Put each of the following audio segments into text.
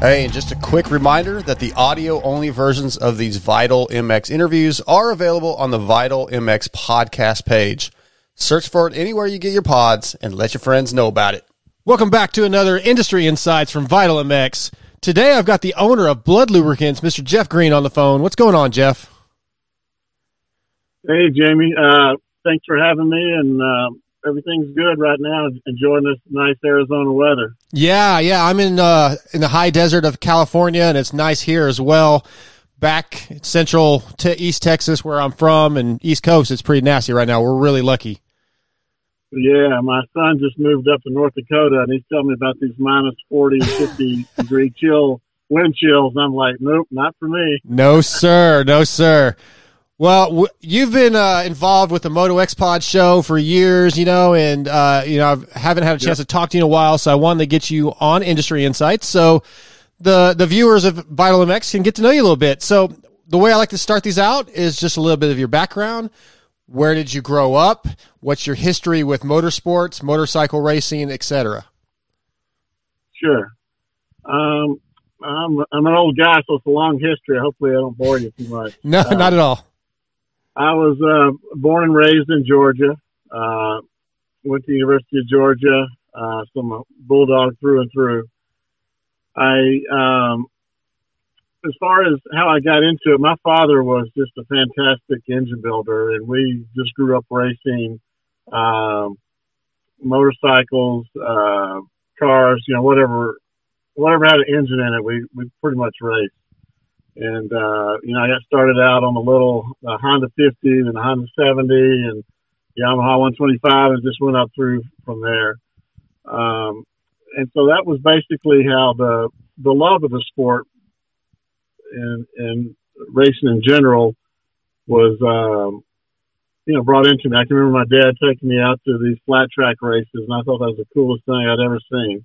Hey, and just a quick reminder that the audio only versions of these Vital MX interviews are available on the Vital MX podcast page. Search for it anywhere you get your pods and let your friends know about it. Welcome back to another Industry Insights from Vital MX. Today I've got the owner of Blud Lubricants, Mr. Jeff Green, on the phone. What's going on, Jeff? Hey, Jamie. Uh, thanks for having me, and uh, everything's good right now. Enjoying this nice Arizona weather. Yeah, yeah. I'm in uh, in the high desert of California, and it's nice here as well. Back central to East Texas, where I'm from, and East Coast, it's pretty nasty right now. We're really lucky. Yeah, my son just moved up to North Dakota, and he's telling me about these minus 40, 50 degree chill wind chills. I'm like, nope, not for me. No, sir. No, sir. Well, w- you've been uh, involved with the Moto X Pod show for years, you know, and uh, you know I haven't had a chance yep. to talk to you in a while, so I wanted to get you on Industry Insights, so the the viewers of Vital MX can get to know you a little bit. So the way I like to start these out is just a little bit of your background. Where did you grow up? What's your history with motorsports, motorcycle racing, etc.? Sure. Um, I'm I'm an old guy, so it's a long history. Hopefully, I don't bore you too much. no, uh, not at all. I was uh, born and raised in Georgia. Uh, went to the University of Georgia. Uh, so I'm a bulldog through and through. I, um, as far as how I got into it, my father was just a fantastic engine builder, and we just grew up racing um, motorcycles, uh, cars, you know, whatever, whatever had an engine in it, we we pretty much raced. And, uh, you know, I got started out on the little uh, Honda 50 and the Honda 70 and Yamaha 125 and just went up through from there. Um, and so that was basically how the, the love of the sport and, and racing in general was, um, you know, brought into me. I can remember my dad taking me out to these flat track races, and I thought that was the coolest thing I'd ever seen.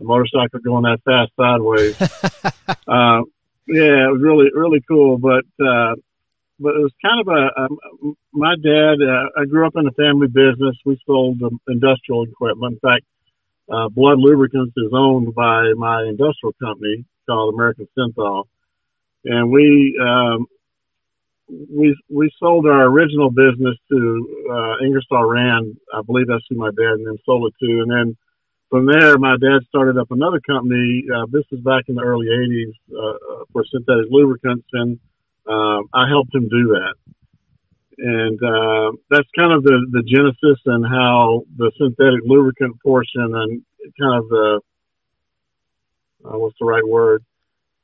A motorcycle going that fast sideways. uh, yeah, it was really really cool. But uh, but it was kind of a, a my dad. Uh, I grew up in a family business. We sold um, industrial equipment. In fact, uh, Blud Lubricants is owned by my industrial company called American Synthol, and we um, we we sold our original business to uh, Ingersoll Rand. I believe that's who my dad and then sold it to, and then from there, my dad started up another company. Uh, this was back in the early 80s uh, for synthetic lubricants, and uh, I helped him do that. And uh, that's kind of the, the genesis and how the synthetic lubricant portion and kind of the, uh, what's the right word?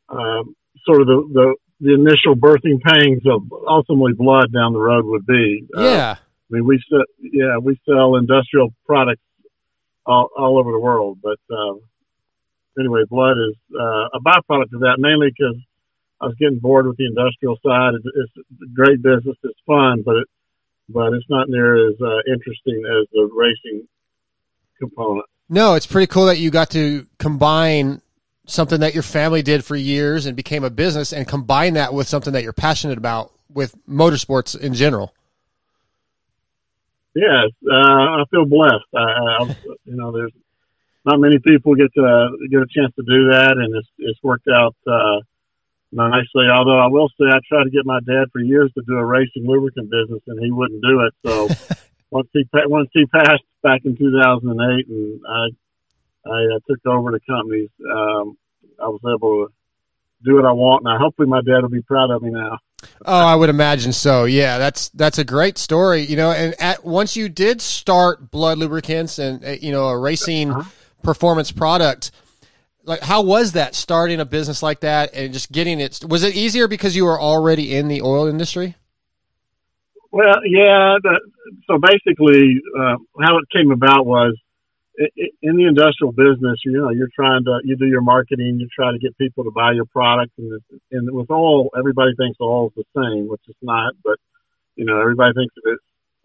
Um, sort of the, the, the initial birthing pangs of ultimately Blud down the road would be. Uh, yeah. I mean, we sell, yeah, we sell industrial products all, all over the world. But um, anyway, Blud is uh, a byproduct of that, mainly because I was getting bored with the industrial side. It's, it's great business, it's fun, but it, but it's not near as uh, interesting as the racing component. No, it's pretty cool that you got to combine something that your family did for years and became a business and combine that with something that you're passionate about with motorsports in general. Yes, uh, I feel blessed. I, I, you know, there's not many people get to get a chance to do that, and it's it's worked out uh, nicely. Although I will say, I tried to get my dad for years to do a racing lubricant business, and he wouldn't do it. So once he once he passed back in 2008, and I I uh, took over the companies, um, I was able to do what I want, and I, hopefully my dad will be proud of me now. Oh, I would imagine so. Yeah, that's that's a great story. You know, and at once you did start Blud Lubricants and uh, you know a racing uh-huh. performance product, like how was that starting a business like that and just getting it? Was it easier because you were already in the oil industry? Well, yeah. The, so basically, uh, how it came about was in the industrial business, you know, you're trying to you do your marketing, you try to get people to buy your product, and and with all everybody thinks oil is the same, which is not. But you know, everybody thinks of it.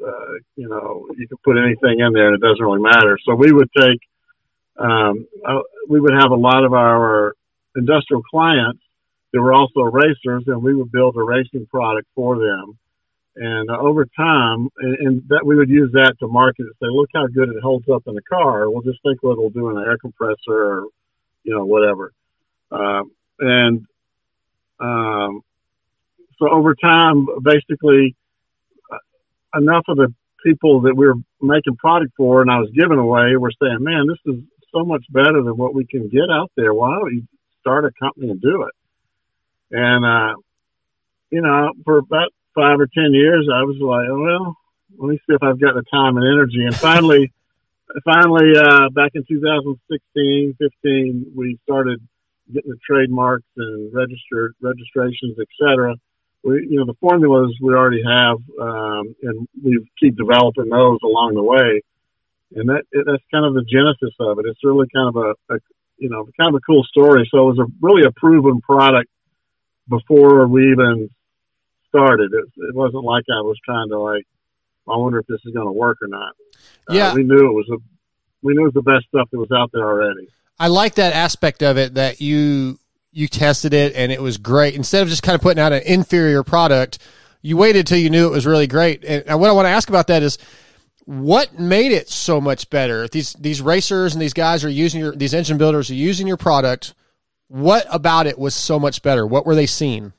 Uh, you know, you can put anything in there, and it doesn't really matter. So we would take, um, uh, we would have a lot of our industrial clients that were also racers, and we would build a racing product for them and uh, over time, and, and, that we would use that to market and say, look how good it holds up in a car. We'll just think what it'll do in an air compressor or, you know, whatever. Um, and um, so over time, basically, uh, enough of the people that we were making product for and I was giving away were saying, man, this is so much better than what we can get out there. Why don't you start a company and do it? And, uh, you know, for about five or 10 years, I was like, oh, well, let me see if I've got the time and energy. And finally, finally, uh, back in 2016, 15, we started getting the trademarks and registered registrations, et cetera. We, you know, the formulas we already have, um, and we keep developing those along the way. And that, that's kind of the genesis of it. It's really kind of a, a you know, kind of a cool story. So it was a really a proven product before we even started. It, it wasn't like I was trying to like, I wonder if this is going to work or not. Uh, yeah, uh, we knew it was a, we knew it was the best stuff that was out there already. I like that aspect of it that you you tested it and it was great. Instead of just kind of putting out an inferior product, you waited till you knew it was really great. And what I want to ask about that is what made it so much better? These these racers and these guys are using your these engine builders are using your product. What about it was so much better? What were they seeing?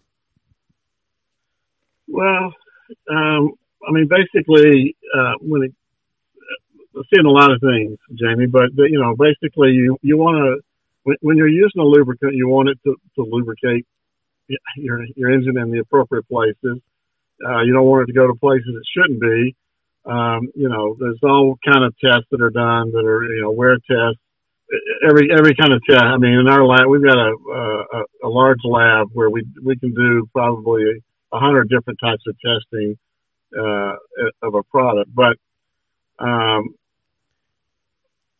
Well, um, I mean, basically, uh, when it, uh, seeing a lot of things, Jamie, but, but you know, basically, you you want to when, when you're using a lubricant, you want it to, to lubricate your your engine in the appropriate places. Uh, you don't want it to go to places it shouldn't be. Um, you know, there's all kind of tests that are done that are you know wear tests. Every every kind of test. I mean, in our lab, we've got a a, a large lab where we we can do probably a hundred different types of testing uh, of a product. But um,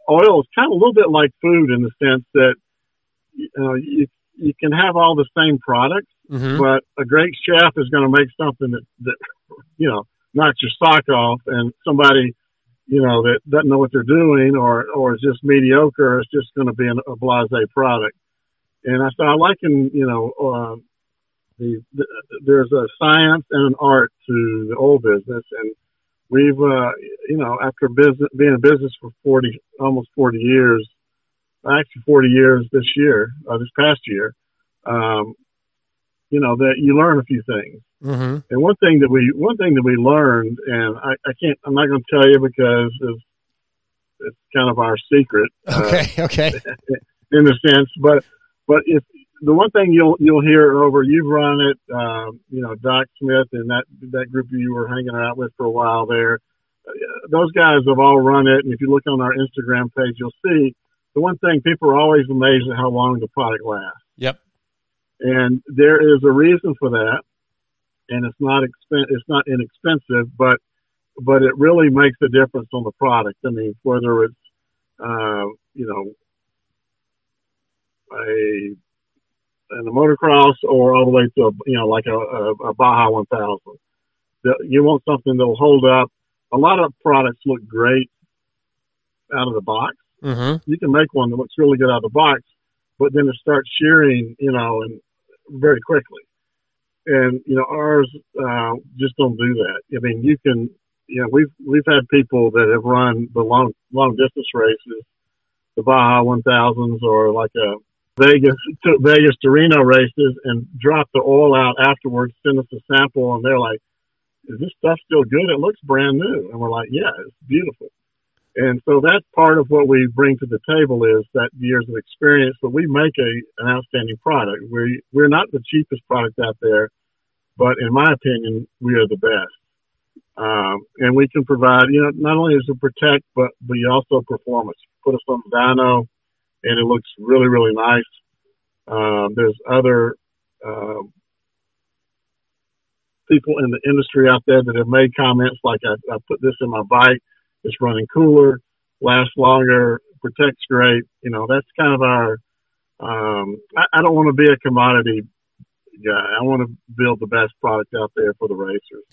oil is kind of a little bit like food in the sense that you know you you can have all the same products, mm-hmm. but a great chef is going to make something that that you know knocks your sock off, and somebody you know that doesn't know what they're doing or or is just mediocre is just going to be an, a blasé product. And I thought I liken you know uh, the, the there's a science and an art to the oil business, and we've uh, you know after business being in business for 40 almost 40 years actually 40 years this year uh, this past year um, you know that you learn a few things mm-hmm. and one thing that we one thing that we learned and I, I can't I'm not going to tell you because it's, it's kind of our secret okay uh, okay in a sense but but if the one thing you'll you'll hear over you've run it, um, you know, Doc Smith and that that group you were hanging out with for a while there. Uh, those guys have all run it, and if you look on our Instagram page, you'll see the one thing people are always amazed at how long the product lasts. Yep. And there is a reason for that, and it's not expen- it's not inexpensive, but but it really makes a difference on the product. I mean, whether it's uh, you know a in the motocross or all the way to a, you know like a, a, a Baja 1000. You want something that'll hold up. A lot of products look great out of the box. Mm-hmm. You can make one that looks really good out of the box, but then it starts shearing, you know, and very quickly. And you know ours uh, just don't do that. I mean, you can, you know, we've we've had people that have run the long long distance races, the Baja 1000s, or like a Vegas to Vegas to Reno races and dropped the oil out afterwards, send us a sample, and they're like, "Is this stuff still good? It looks brand new." And we're like, "Yeah, it's beautiful." And so that's part of what we bring to the table is that years of experience. But we make a an outstanding product. We we're not the cheapest product out there, but in my opinion, we are the best. Um, and we can provide, you know, not only is it protect, but you also performance. Put us on the dyno and it looks really, really nice. Um, there's other um, people in the industry out there that have made comments like, I, I put this in my bike, it's running cooler, lasts longer, protects great. You know, that's kind of our, um, I, I don't want to be a commodity guy. I want to build the best product out there for the racers.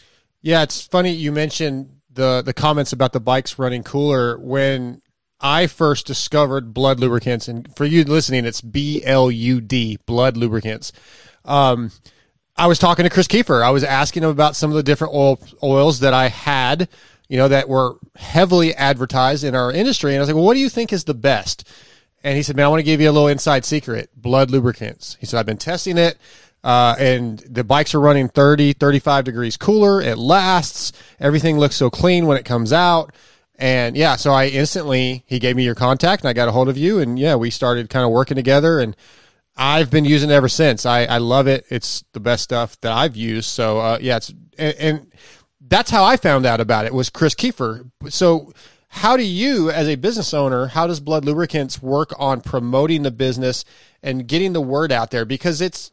Yeah, it's funny you mentioned the the comments about the bikes running cooler when I first discovered Blud Lubricants, and for you listening, it's B L U D, Blud Lubricants. Um, I was talking to Chris Kiefer. I was asking him about some of the different oil oils that I had, you know, that were heavily advertised in our industry. And I was like, well, what do you think is the best? And he said, "Man, I want to give you a little inside secret: Blud Lubricants." He said, "I've been testing it." Uh, and the bikes are running 30, 35 degrees cooler. It lasts. Everything looks so clean when it comes out. And yeah, so I instantly, he gave me your contact and I got a hold of you. And yeah, we started kind of working together and I've been using it ever since. I, I love it. It's the best stuff that I've used. So uh, yeah, it's, and, and that's how I found out about it was Chris Kiefer. So how do you, as a business owner, how does Blud Lubricants work on promoting the business and getting the word out there? Because it's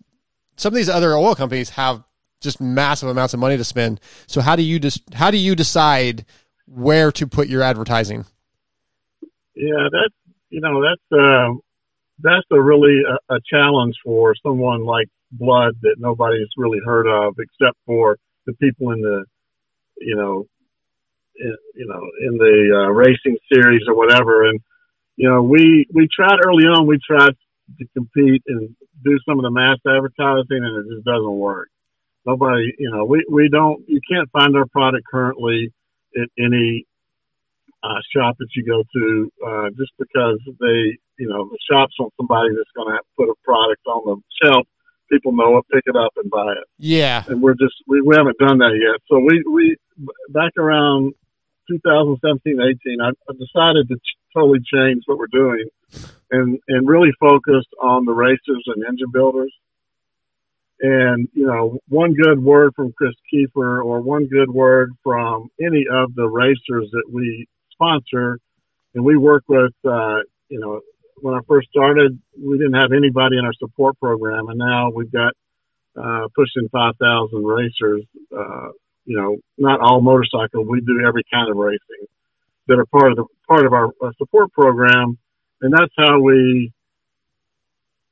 some of these other oil companies have just massive amounts of money to spend. So how do you just how do you decide where to put your advertising? Yeah, that's you know that's uh, that's a really a, a challenge for someone like Blud that nobody's really heard of except for the people in the you know in, you know in the uh, racing series or whatever. And you know we we tried early on. We tried to compete and do some of the mass advertising, and it just doesn't work. Nobody, you know, we we don't. You can't find our product currently at any uh, shop that you go to, uh, just because they, you know, the shops want somebody that's going to put a product on the shelf. People know it, pick it up, and buy it. Yeah, and we're just we, we haven't done that yet. So we we back around 2017, 18, I, I decided to ch- totally change what we're doing and, and really focus on the racers and engine builders. And, you know, one good word from Chris Kiefer or one good word from any of the racers that we sponsor. And we work with, uh, you know, when I first started, we didn't have anybody in our support program. And now we've got, uh, pushing 5,000 racers, uh, you know, not all motorcycles. We do every kind of racing that are part of the part of our, our support program, and that's how we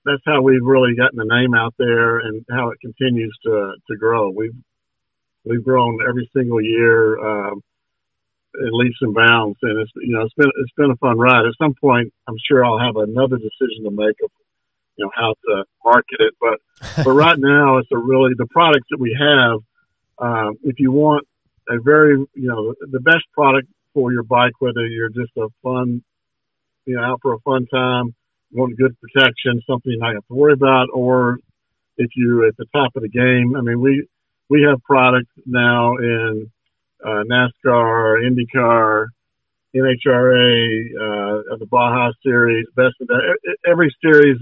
that's how we've really gotten the name out there and how it continues to to grow. We've we've grown every single year um, in leaps and bounds, and it's you know it's been it's been a fun ride. At some point, I'm sure I'll have another decision to make of you know how to market it, but but right now it's a really the products that we have um, if you want a very, you know, the best product for your bike, whether you're just a fun, you know, out for a fun time, want good protection, something you not have to worry about, or if you're at the top of the game. I mean, we we have products now in uh, NASCAR, IndyCar, NHRA, uh, the Baja Series, best of that. Every series,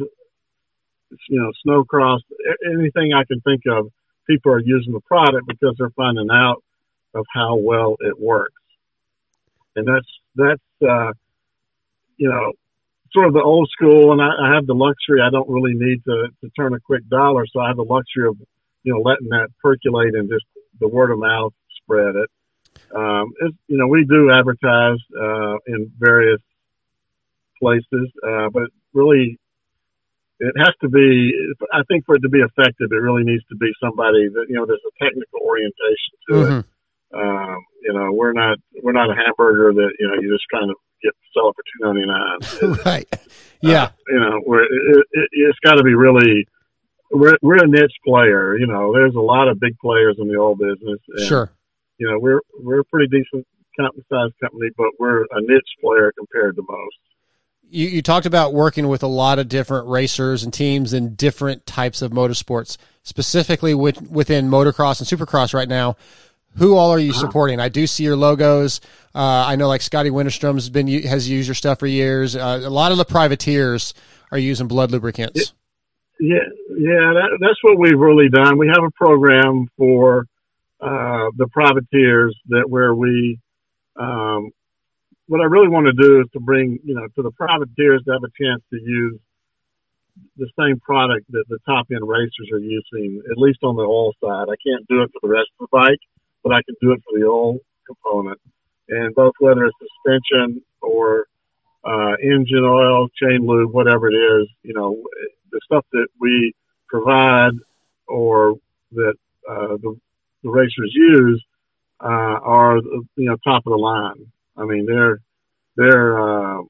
you know, snowcross, anything I can think of people are using the product because they're finding out of how well it works. And that's, that's, uh, you know, sort of the old school. And I, I have the luxury. I don't really need to, to turn a quick dollar. So I have the luxury of, you know, letting that percolate and just the word of mouth spread it. Um, you know, we do advertise, uh, in various places, uh, but really it has to be. I think for it to be effective, it really needs to be somebody that you know. There's a technical orientation to mm-hmm. it. Um, you know, we're not we're not a hamburger that you know you just kind of get sell it for two ninety nine. right. Yeah. Uh, you know, we're, it, it, it's got to be really. We're we're a niche player. You know, there's a lot of big players in the oil business. And, sure. You know, we're we're a pretty decent size company, but we're a niche player compared to most you, you talked about working with a lot of different racers and teams in different types of motorsports, specifically with, within motocross and supercross right now. Who all are you supporting? I do see your logos. Uh, I know like Scotty Wennerstrom's been has used your stuff for years. Uh, a lot of the privateers are using Blud Lubricants. Yeah, yeah, that, that's what we've really done. We have a program for uh, the privateers that where we um, what I really want to do is to bring, you know, to the privateers to have a chance to use the same product that the top end racers are using, at least on the oil side. I can't do it for the rest of the bike, but I can do it for the oil component. And both whether it's suspension or uh, engine oil, chain lube, whatever it is, you know, the stuff that we provide or that uh, the, the racers use uh, are, you know, top of the line. I mean, they're they're uh,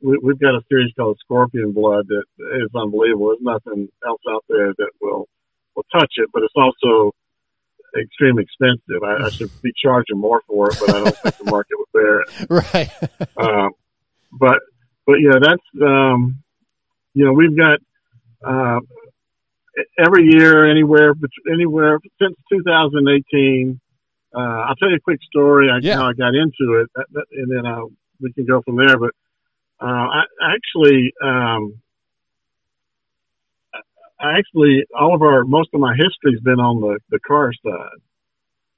we, we've got a series called Scorpion Blood that is unbelievable. There's nothing else out there that will will touch it, but it's also extremely expensive. I, I should be charging more for it, but I don't think the market would bear it. Right. um, but but yeah, that's um, you know, we've got uh, every year, anywhere, anywhere since 2018. Uh, I'll tell you a quick story. I, Yeah. how I got into it, and then uh, we can go from there. But uh, I actually, um, actually, all of our most of my history's been on the the car side,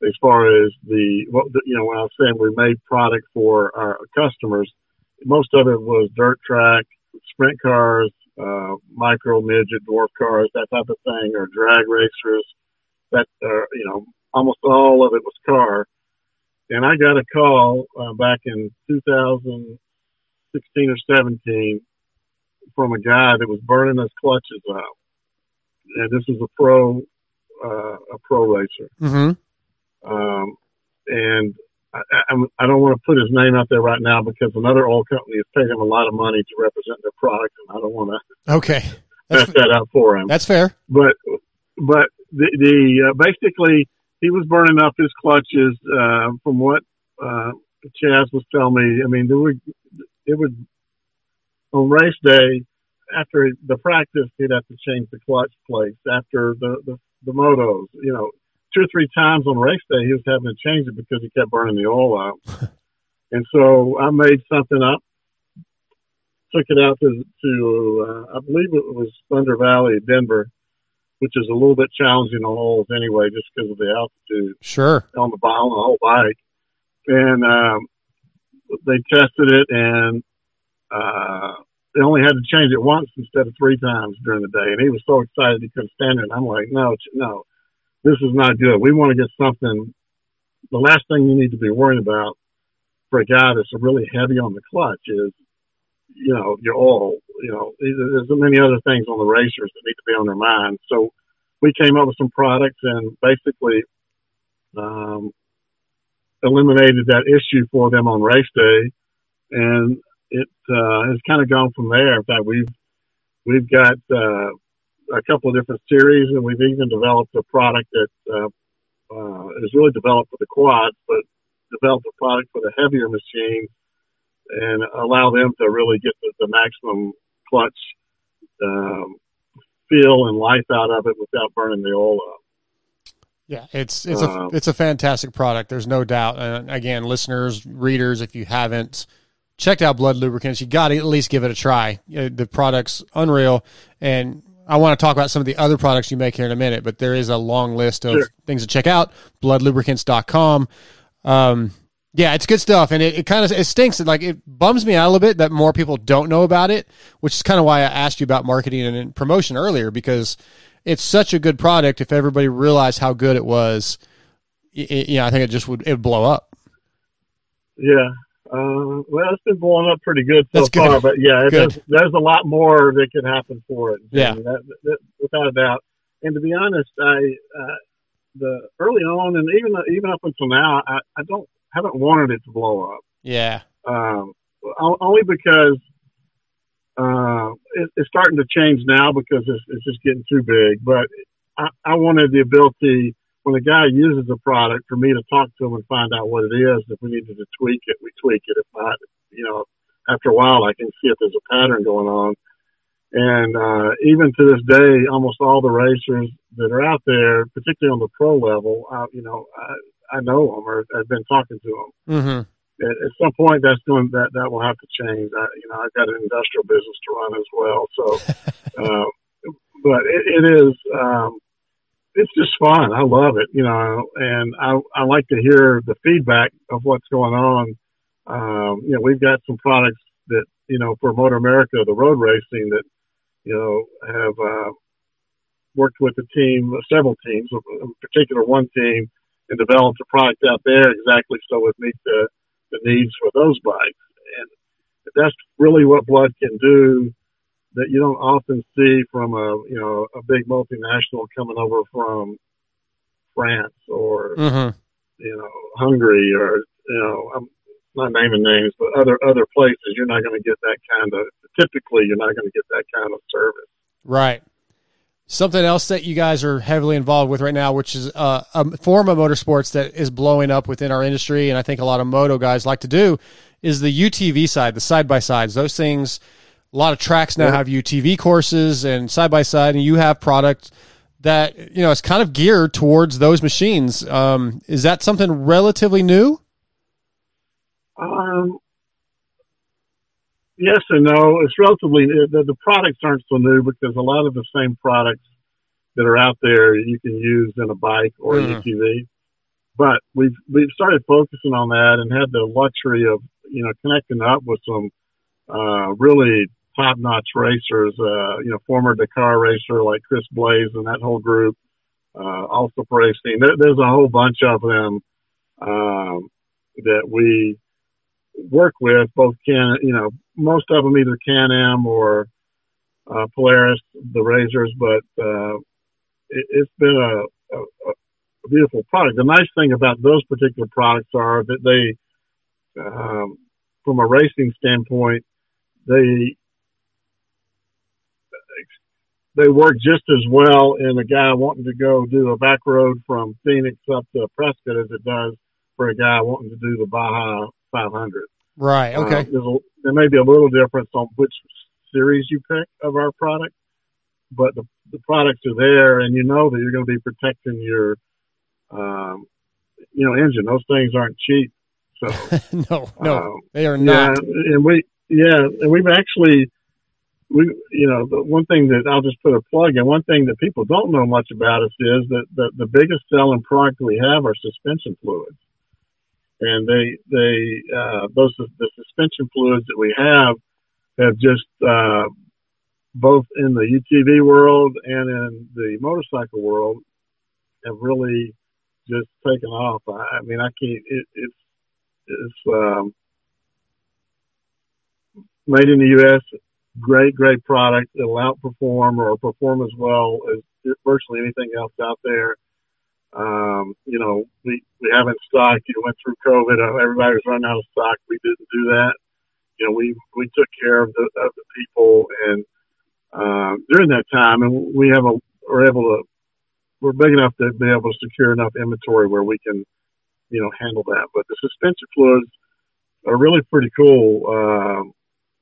as far as the what the, you know when I was saying we made product for our customers. Most of it was dirt track, sprint cars, uh, micro, midget, dwarf cars, that type of thing, or drag racers. That uh, you know, almost all of it was car. And I got a call uh, back in 2016 or 17 from a guy that was burning his clutches out. And this is a pro, uh, a pro racer. Mm-hmm. Um, and I, I, I don't want to put his name out there right now because another oil company has paid him a lot of money to represent their product, and I don't want to Okay. mess That's, that up for him. that's fair. But but the, the uh, basically he was burning up his clutches uh, from what uh, Chaz was telling me. I mean, there would it was on race day after the practice he'd have to change the clutch plates after the the, the motos. You know, two or three times on race day he was having to change it because he kept burning the oil out. and so I made something up. Took it out to, to uh, I believe it was Thunder Valley, Denver, which is a little bit challenging on holes anyway, just because of the altitude Sure. on the on the whole bike. And um, they tested it, and uh, they only had to change it once instead of three times during the day. And he was so excited he couldn't stand it. And I'm like, no, no, this is not good. We want to get something. The last thing you need to be worrying about for a guy that's really heavy on the clutch is, you know, your oil. You know, there's many other things on the racers that need to be on their mind. So we came up with some products and basically um, eliminated that issue for them on race day, and it uh, has kind of gone from there. In fact, we've we've got uh, a couple of different series, and we've even developed a product that uh, uh, is really developed for the quads, but developed a product for the heavier machines and allow them to really get the, the maximum clutch um, feel and life out of it without burning the oil up. Yeah, it's it's a Um, it's a fantastic product. There's no doubt. And again, listeners, readers, if you haven't checked out Blud Lubricants, you got to at least give it a try. Uh, The product's unreal, and I want to talk about some of the other products you make here in a minute. But there is a long list of Sure. things to check out. Bludlubricants.com. Um, yeah, it's good stuff, and it, it kind of it stinks. Like it bums me out a little bit that more people don't know about it, which is kind of why I asked you about marketing and promotion earlier because it's such a good product. If everybody realized how good it was, y- y- yeah, I think it just would it would blow up. Yeah. Uh, well, it's been blowing up pretty good so That's good. far, but yeah, there's, there's a lot more that could happen for it. Yeah. That, that, without a doubt. And to be honest, I uh, the early on, and even even up until now, I, I don't haven't wanted it to blow up. Yeah, Um, only because uh, it, it's starting to change now because it's, it's just getting too big. But I, I wanted the ability when a guy uses a product for me to talk to him and find out what it is. If we needed to tweak it, we tweak it. If not, you know, after a while, I can see if there's a pattern going on. And uh, even to this day, almost all the racers that are out there, particularly on the pro level, uh, you know, I, I know them or I've been talking to them mm-hmm. at, at some point that's going that that will have to change. I, you know, I've got an industrial business to run as well, so uh, but it, it is um, it's just fun. I love it, you know, and I I like to hear the feedback of what's going on. Um, you know, we've got some products that you know for MotoAmerica, the road racing that you know have uh, worked with the team, several teams, in particular one team, and developed a product out there exactly so it meets the the needs for those bikes. And that's really what Blud can do that you don't often see from a you know a big multinational coming over from France or Mm-hmm. you know Hungary or you know I'm not naming names, but other other places you're not going to get that kind of typically you're not going to get that kind of service. Right. Something else that you guys are heavily involved with right now, which is uh, a form of motorsports that is blowing up within our industry, and I think a lot of moto guys like to do, is the UTV side, the side by sides. Those things a lot of tracks now have UTV courses and side by side, and you have product that you know is kind of geared towards those machines. Um, is that something relatively new? Um, yes and no. It's relatively the, the products aren't so new because a lot of the same products that are out there you can use in a bike or a UTV. But we've we've started focusing on that and had the luxury of you know connecting up with some uh, really top notch racers. Uh, you know, former Dakar racer like Chris Blais and that whole group. Uh, also racing. There, there's a whole bunch of them um, that we work with. Both can you know most of them either Can Am or uh, Polaris, the razors, but uh, it, it's been a, a, a beautiful product. The nice thing about those particular products are that they, um, from a racing standpoint, they they work just as well in a guy wanting to go do a back road from Phoenix up to Prescott as it does for a guy wanting to do the Baja 500. Right. Uh, Okay. there's a, there may be a little difference on which series you pick of our product, but the, the products are there, and you know that you're going to be protecting your, um, you know, engine. Those things aren't cheap. So no, no, um, they are yeah, not. and we yeah, and we've actually we you know the one thing that I'll just put a plug in. One thing that people don't know much about us is that the, the biggest selling product we have are suspension fluids, and they they uh, those the suspension fluids that we have have just uh, both in the UTV world and in the motorcycle world have really just taken off. I, I mean, I can't. It, it's it's um, made in the U.S. Great, great product. It'll outperform or perform as well as virtually anything else out there. Um, you know, we, we haven't stocked. You went through COVID. uh, Everybody was running out of stock. We didn't do that. You know, we, we took care of the, of the people and, uh, during that time and we have a, we're able to, we're big enough to be able to secure enough inventory where we can, you know, handle that. But the suspension fluids are really pretty cool. Um,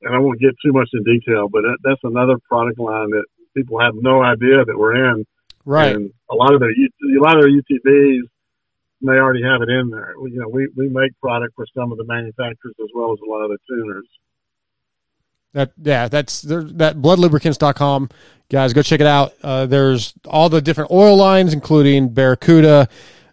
and I won't get too much in detail, but that, that's another product line that people have no idea that we're in. Right. And a lot of their a lot of their UTVs may already have it in there. We, you know, we, we make product for some of the manufacturers as well as a lot of the tuners. That yeah, that's that bludlubricants.com. Guys, go check it out. Uh, there's all the different oil lines, including Barracuda,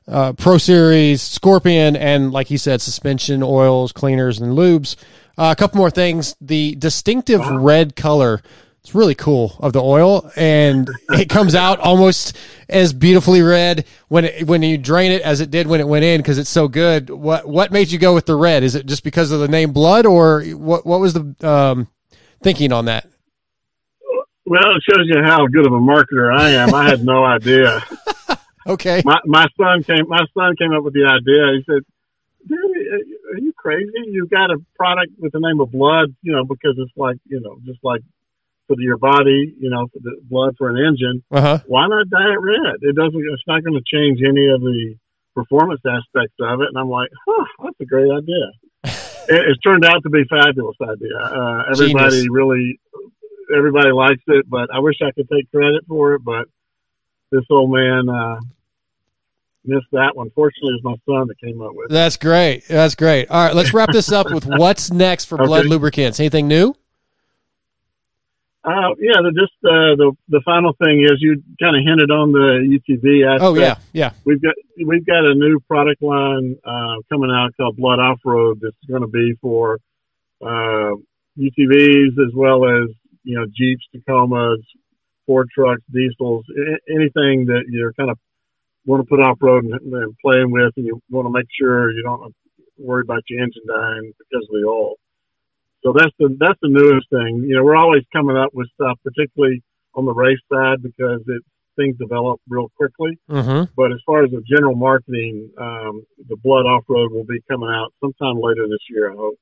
uh, Pro Series, Scorpion, and like he said, suspension oils, cleaners, and lubes. Uh, a couple more things. The distinctive red color. It's really cool of the oil, and it comes out almost as beautifully red when it, when you drain it as it did when it went in because it's so good. What what made you go with the red? Is it just because of the name Blood, or what? What was the um, thinking on that? Well, it shows you how good of a marketer I am. I had no idea. Okay. My my son came my son came up with the idea. He said, "Daddy, are you crazy? You've got a product with the name of blood, you know, because it's like you know, just like for your body, you know, for the blood for an engine. Uh huh. Why not dye it red? It doesn't. It's not going to change any of the performance aspects of it." And I'm like, "Huh, that's a great idea." it, it's turned out to be a fabulous idea. Uh, everybody Genius. really, everybody likes it, but I wish I could take credit for it. But this old man uh, missed that one. Fortunately, it was my son that came up with it. That's great. That's great. All right, let's wrap this up with what's next for Blud Lubricants. Anything new? Uh, yeah, the, just uh, the the final thing is you kind of hinted on the UTV aspect. Oh yeah, yeah. we've got we've got a new product line uh, coming out called Blud Off Road that's going to be for uh, UTVs as well as you know Jeeps, Tacomas, Ford trucks, diesels, anything that you're kind of want to put off road and, and playing with, and you want to make sure you don't worry about your engine dying because of the oil. So that's the that's the newest thing. You know, we're always coming up with stuff, particularly on the race side, because it things develop real quickly. Mm-hmm. But as far as the general marketing, um, the Blud Off Road will be coming out sometime later this year, I hope.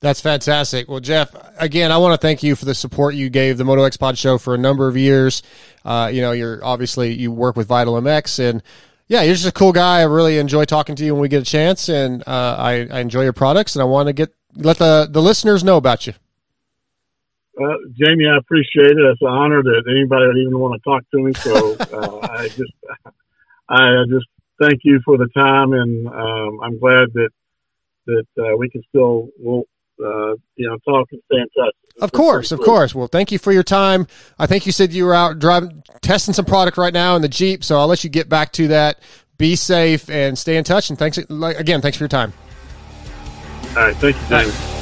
That's fantastic. Well, Jeff, again, I want to thank you for the support you gave the Moto X Pod show for a number of years. Uh, you know, you're obviously you work with Vital MX, and yeah, you're just a cool guy. I really enjoy talking to you when we get a chance, and uh, I, I enjoy your products, and I want to get let the the listeners know about you. Uh, Jamie, I appreciate it. It's an honor that anybody would even want to talk to me. So uh, I just, I just thank you for the time, and um, I'm glad that that uh, we can still we'll uh, you know talk and stay in touch. Of course, of course. Well, thank you for your time. I think you said you were out driving, testing some product right now in the Jeep. So I'll let you get back to that. Be safe and stay in touch. And thanks again. Thanks for your time. All right. Thank you, James.